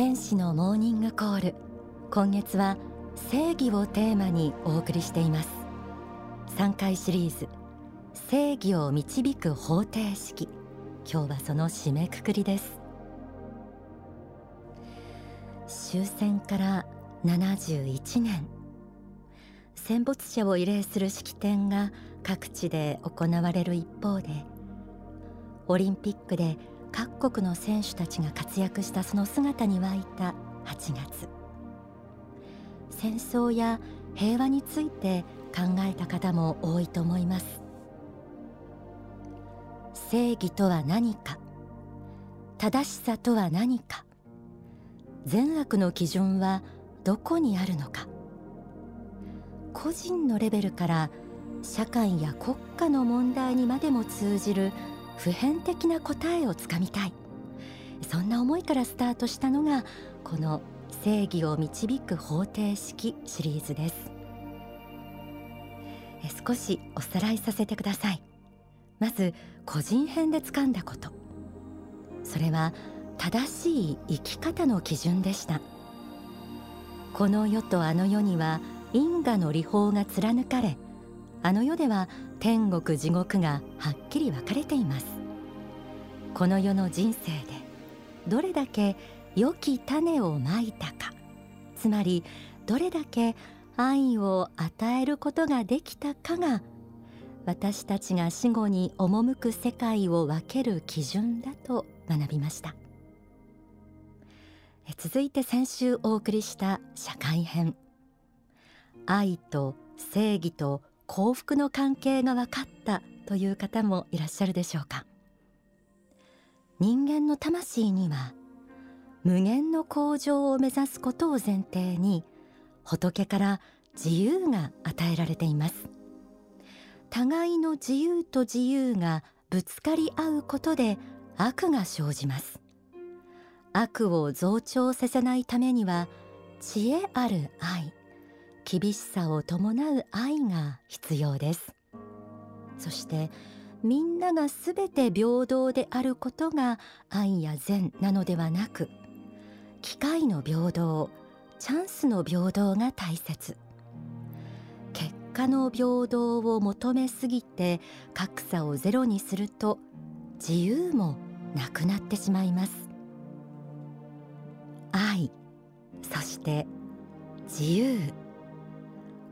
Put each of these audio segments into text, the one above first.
天使のモーニングコール。今月は正義をテーマにお送りしています。3回シリーズ。正義を導く方程式。今日はその締めくくりです。終戦から71年。戦没者を慰霊する式典が各地で行われる一方でオリンピックで各国の選手たちが活躍したその姿に湧いた8月。戦争や平和について考えた方も多いと思います。正義とは何か正しさとは何か善悪の基準はどこにあるのか。個人のレベルから社会や国家の問題にまでも通じる普遍的な答えをつかみたい。そんな思いからスタートしたのがこの正義を導く方程式シリーズです。少しおさらいさせてください。まず個人編で掴んだこと。それは正しい生き方の基準でした。この世とあの世には因果の理法が貫かれあの世では天国地獄がはっきり分かれています。この世の人生でどれだけ良き種をまいたかつまりどれだけ愛を与えることができたかが私たちが死後に赴く世界を分ける基準だと学びました。続いて先週お送りした社会編。愛と正義と幸福の関係が分かったという方もいらっしゃるでしょうか。人間の魂には無限の向上を目指すことを前提に仏から自由が与えられています。互いの自由と自由がぶつかり合うことで悪が生じます。悪を増長させないためには知恵ある愛厳しさを伴う愛が必要です。そしてみんながすべて平等であることが愛や善なのではなく機会の平等チャンスの平等が大切。結果の平等を求めすぎて格差をゼロにすると自由もなくなってしまいます。愛そして自由。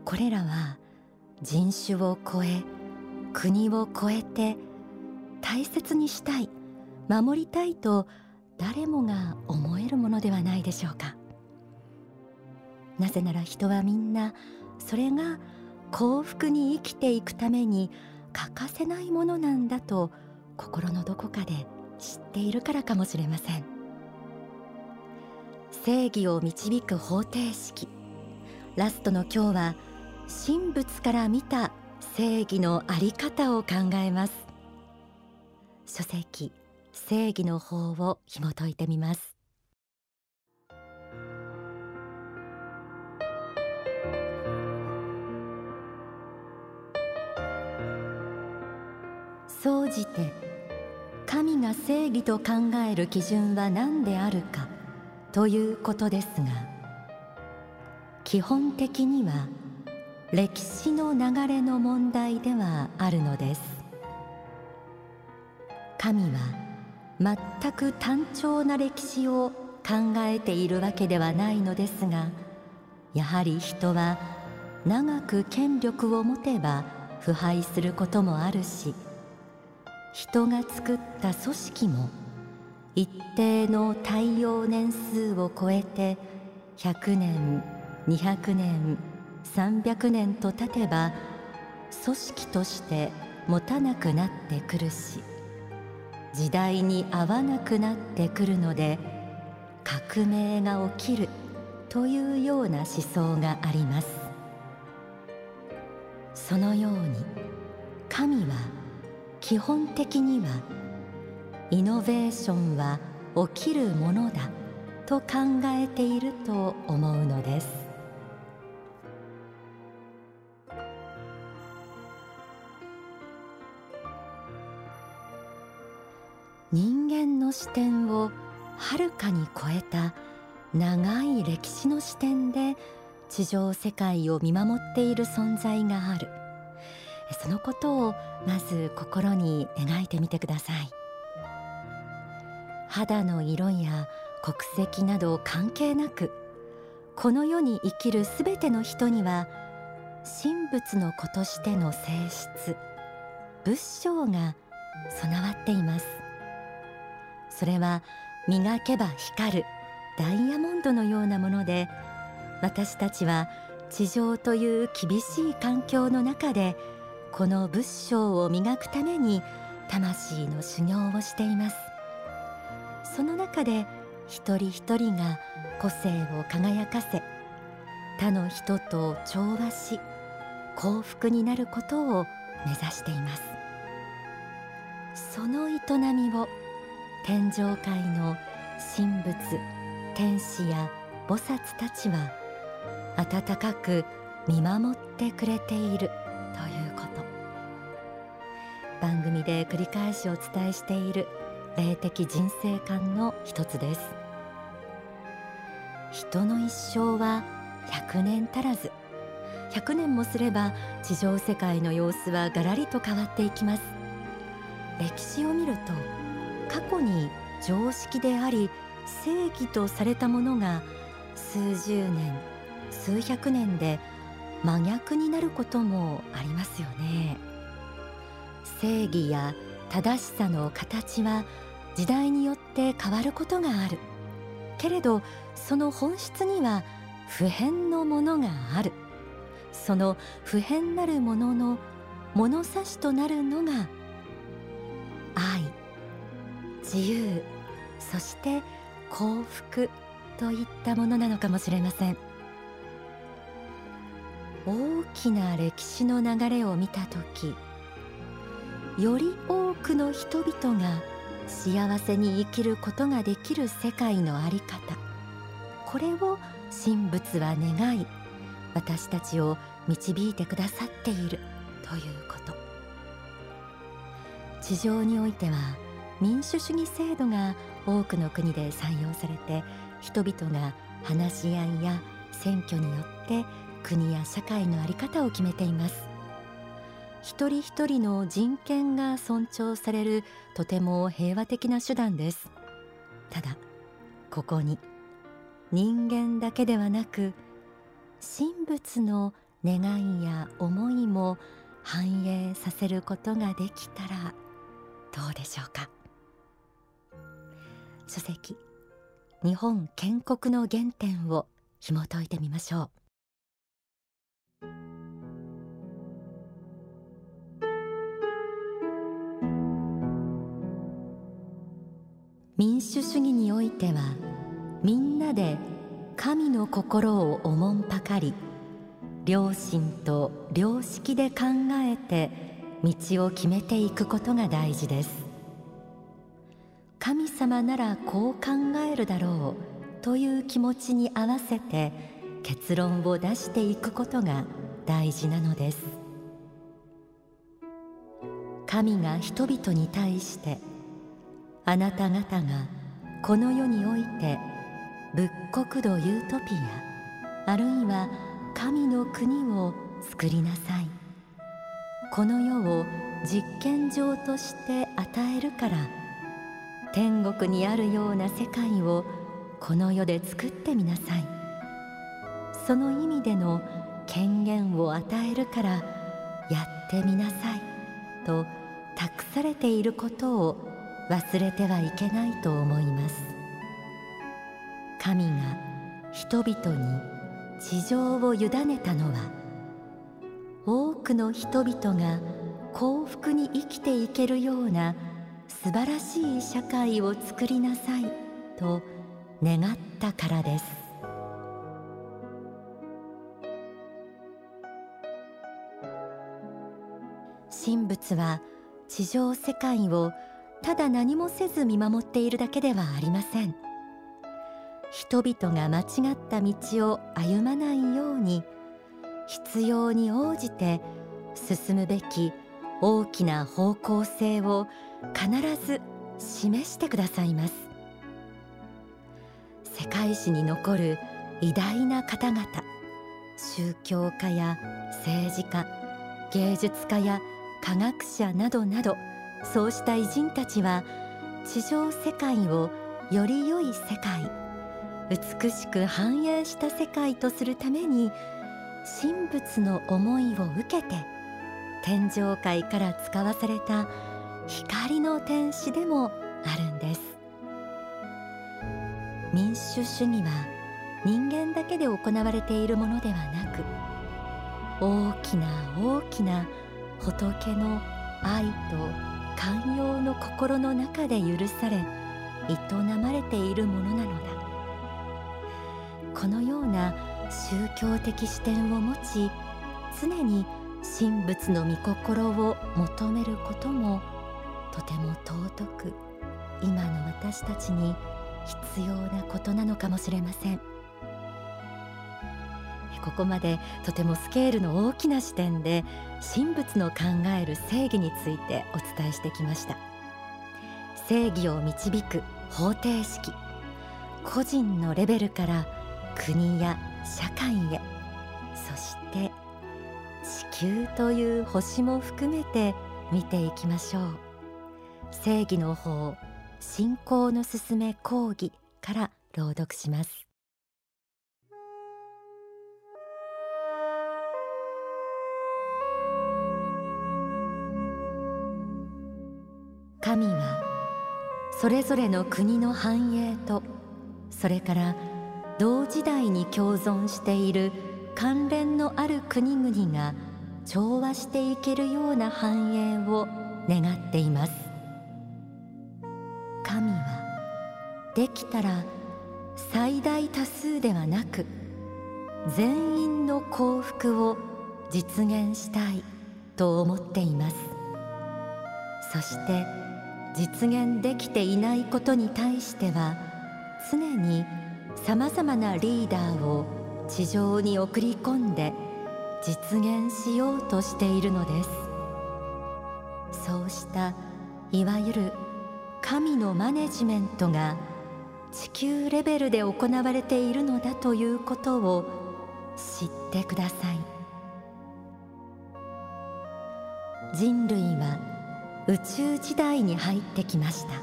これらは人種を超え国を超えて大切にしたい守りたいと誰もが思えるものではないでしょうか。なぜなら人はみんなそれが幸福に生きていくために欠かせないものなんだと心のどこかで知っているからかもしれません。正義を導く方程式ラストの今日は神仏から見た正義のあり方を考えます。書籍正義の法を紐解いてみます。総じて神が正義と考える基準は何であるかということですが基本的には歴史の流れの問題ではあるのです。神は全く単調な歴史を考えているわけではないのですがやはり人は長く権力を持てば腐敗することもあるし人が作った組織も一定の耐用年数を超えて100年200年300年と経てば組織として持たなくなってくるし時代に合わなくなってくるので革命が起きるというような思想があります。そのように神は基本的にはイノベーションは起きるものだと考えていると思うのです。人間の視点をはるかに超えた長い歴史の視点で地上世界を見守っている存在がある。そのことをまず心に描いてみてください。肌の色や国籍など関係なくこの世に生きるすべての人には神仏の子としての性質仏性が備わっています。それは磨けば光るダイヤモンドのようなもので私たちは地上という厳しい環境の中でこの仏性を磨くために魂の修行をしています。その中で一人一人が個性を輝かせ他の人と調和し幸福になることを目指しています。その営みを天上界の神仏天使や菩薩たちは温かく見守ってくれているということ。番組で繰り返しお伝えしている霊的人生観の一つです。人の一生は100年足らず。100年もすれば地上世界の様子はガラリと変わっていきます。歴史を見ると過去に常識であり正義とされたものが数十年数百年で真逆になることもありますよね。正義や正しさの形は時代によって変わることがある。けれどその本質には普遍のものがある。その普遍なるものの物差しとなるのが愛。自由そして幸福といったものなのかもしれません。大きな歴史の流れを見た時より多くの人々が幸せに生きることができる世界の在り方これを神仏は願い私たちを導いてくださっているということ。地上においては民主主義制度が多くの国で採用されて人々が話し合いや選挙によって国や社会の在り方を決めています。一人一人の人権が尊重されるとても平和的な手段です。ただここに人間だけではなく神仏の願いや思いも反映させることができたらどうでしょうか。書籍日本建国の原点を紐解いてみましょう。民主主義においてはみんなで神の心をおもんぱかり良心と良識で考えて道を決めていくことが大事です。神様ならこう考えるだろうという気持ちに合わせて結論を出していくことが大事なのです。神が人々に対してあなた方がこの世において仏国土ユートピアあるいは神の国を作りなさい。この世を実験場として与えるから天国にあるような世界をこの世で作ってみなさい。その意味での権限を与えるからやってみなさいと託されていることを忘れてはいけないと思います。神が人々に地上を委ねたのは多くの人々が幸福に生きていけるような素晴らしい社会を作りなさいと願ったからです神仏は地上世界をただ何もせず見守っているだけではありません。人々が間違った道を歩まないように必要に応じて進むべき大きな方向性を必ず示してくださいます。世界史に残る偉大な方々宗教家や政治家芸術家や科学者などなどそうした偉人たちは地上世界をより良い世界美しく繁栄した世界とするために神仏の思いを受けて天上界から使わされた光の天使でもあるんです。民主主義は人間だけで行われているものではなく大きな大きな仏の愛と寛容の心の中で許され営まれているものなのだ。このような宗教的視点を持ち常に神仏の御心を求めることもとても尊く今の私たちに必要なことなのかもしれません。ここまでとてもスケールの大きな視点で神仏の考える正義についてお伝えしてきました。正義を導く方程式個人のレベルから国や社会へそして球という星も含めて見ていきましょう。正義の法信仰のすすめ講義から朗読します。神はそれぞれの国の繁栄とそれから同時代に共存している関連のある国々が調和していけるような繁栄を願っています。神はできたら最大多数ではなく全員の幸福を実現したいと思っています。そして実現できていないことに対しては常にさまざまなリーダーを地上に送り込んで実現しようとしているのです。そうしたいわゆる神のマネジメントが地球レベルで行われているのだということを知ってください。人類は宇宙時代に入ってきました。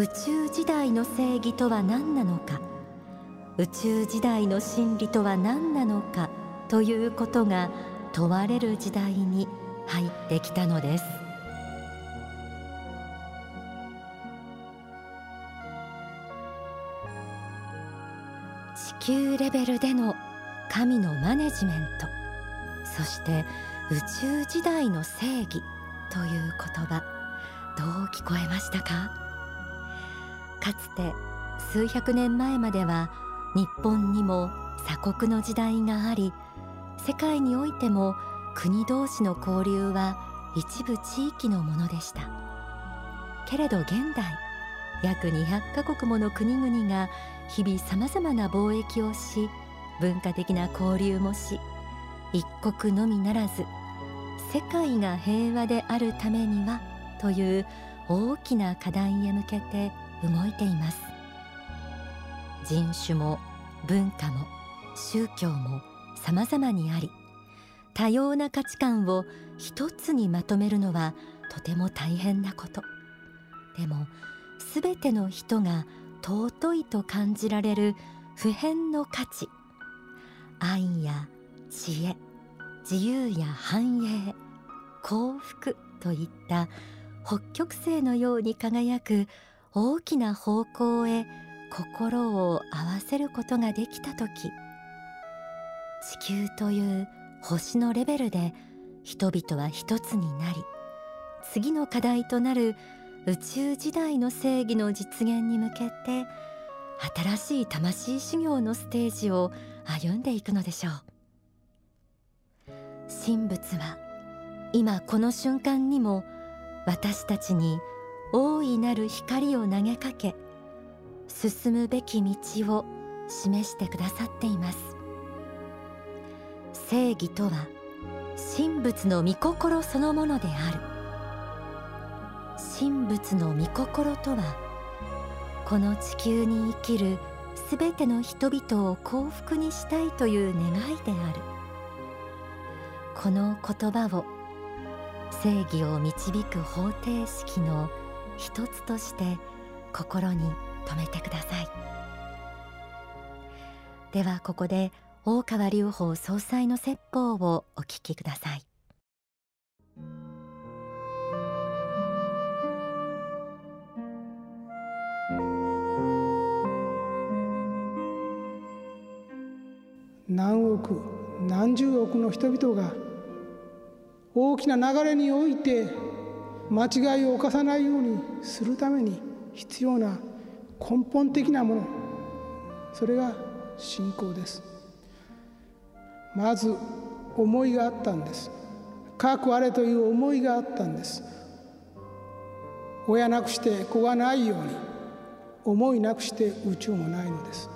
宇宙時代の正義とは何なのか。宇宙時代の真理とは何なのか。ということが問われる時代に入ってきたのです。地球レベルでの神のマネジメントそして宇宙時代の正義という言葉どう聞こえましたか？かつて数百年前までは日本にも鎖国の時代があり世界においても国同士の交流は一部地域のものでした。けれど現代約200カ国もの国々が日々さまざまな貿易をし文化的な交流もし一国のみならず世界が平和であるためにはという大きな課題へ向けて動いています。人種も文化も宗教も様々にあり多様な価値観を一つにまとめるのはとても大変なこと。でもすべての人が尊いと感じられる普遍の価値。愛や知恵自由や繁栄幸福といった北極星のように輝く大きな方向へ心を合わせることができた時地球という星のレベルで人々は一つになり次の課題となる宇宙時代の正義の実現に向けて新しい魂修行のステージを歩んでいくのでしょう神仏は今この瞬間にも私たちに大いなる光を投げかけ進むべき道を示してくださっています。正義とは神仏の御心そのものである。神仏の御心とはこの地球に生きるすべての人々を幸福にしたいという願いである。この言葉を正義を導く方程式の一つとして心に留めてください。ではここで大川隆法総裁の説法をお聞きください。何億何十億の人々が大きな流れにおいて間違いを犯さないようにするために必要な根本的なもの。それが信仰です。まず思いがあったんです。かくあれという思いがあったんです。親なくして子がないように思いなくして宇宙もないのです。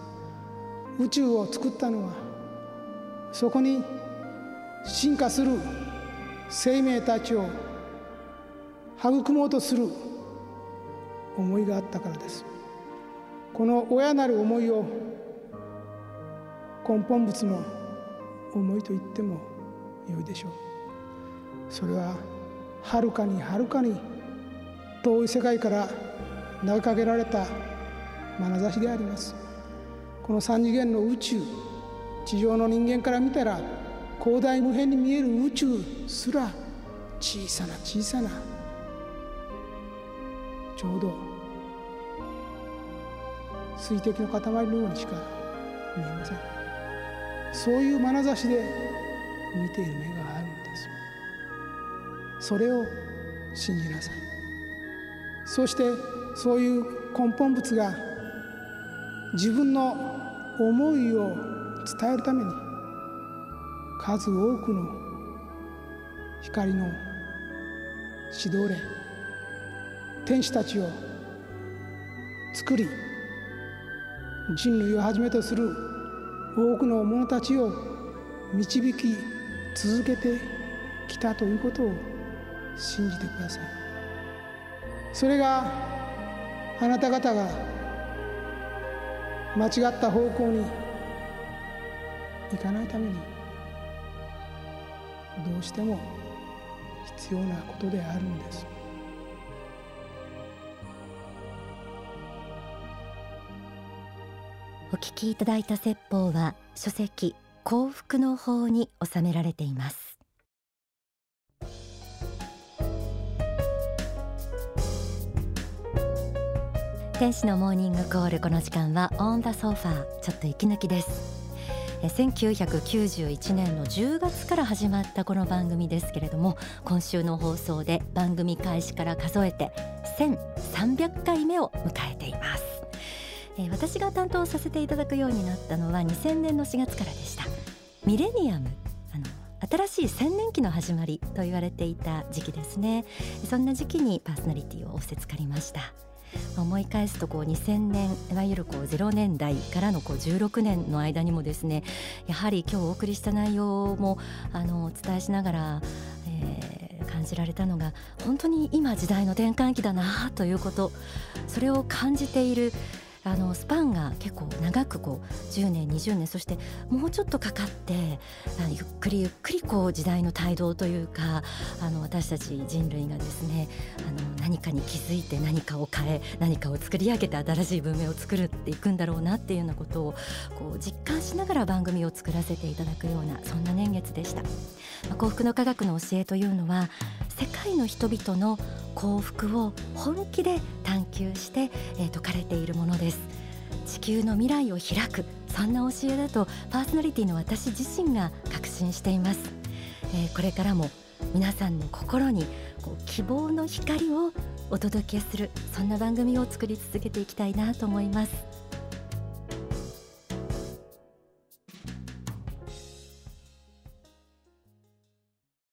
宇宙を作ったのはそこに進化する生命たちを育もうとする思いがあったからです。この親なる思いを根本物の思いと言ってもよいでしょう。それははるかにはるかに遠い世界から投げかけられた眼差しであります。この三次元の宇宙地上の人間から見たら広大無辺に見える宇宙すら小さな小さな。ちょうど水滴の塊のようにしか見えません。そういう眼差しで見ている目があるんです。それを信じなさい。そしてそういう根本物が自分の思いを伝えるために数多くの光の指導霊天使たちを作り人類をはじめとする多くの者たちを導き続けてきたということを信じてください。それがあなた方が間違った方向に行かないためにどうしても必要なことであるんです。お聞きいただいた説法は書籍幸福の法に収められています。天使のモーニングコールこの時間はオンダソファーちょっと息抜きです。1991年の10月から始まったこの番組ですけれども今週の放送で番組開始から数えて1300回目を迎えています。えー、私が担当させていただくようになったのは2000年の4月からでした。ミレニアムあの新しい千年期の始まりと言われていた時期ですね。そんな時期にパーソナリティを仰せつかりました。思い返すとこう2000年いわゆるこう0年代からのこう16年の間にもですねやはり今日お送りした内容もあのお伝えしながら、えー、感じられたのが本当に今時代の転換期だなということそれを感じているあのスパンが結構長くこう10年20年そしてもうちょっとかかってゆっくりゆっくりこう時代の態動というかあの私たち人類がですねあの何かに気づいて何かを変え何かを作り上げて新しい文明を作るっていくんだろうなっていうようなことをこう実感しながら番組を作らせていただくようなそんな年月でした。幸福の科学の教えというのは世界の人々の幸福を本気で探求して、えー、説かれているものです。地球の未来を開くそんな教えだとパーソナリティの私自身が確信しています、えー、これからも皆さんの心にこう希望の光をお届けするそんな番組を作り続けていきたいなと思います。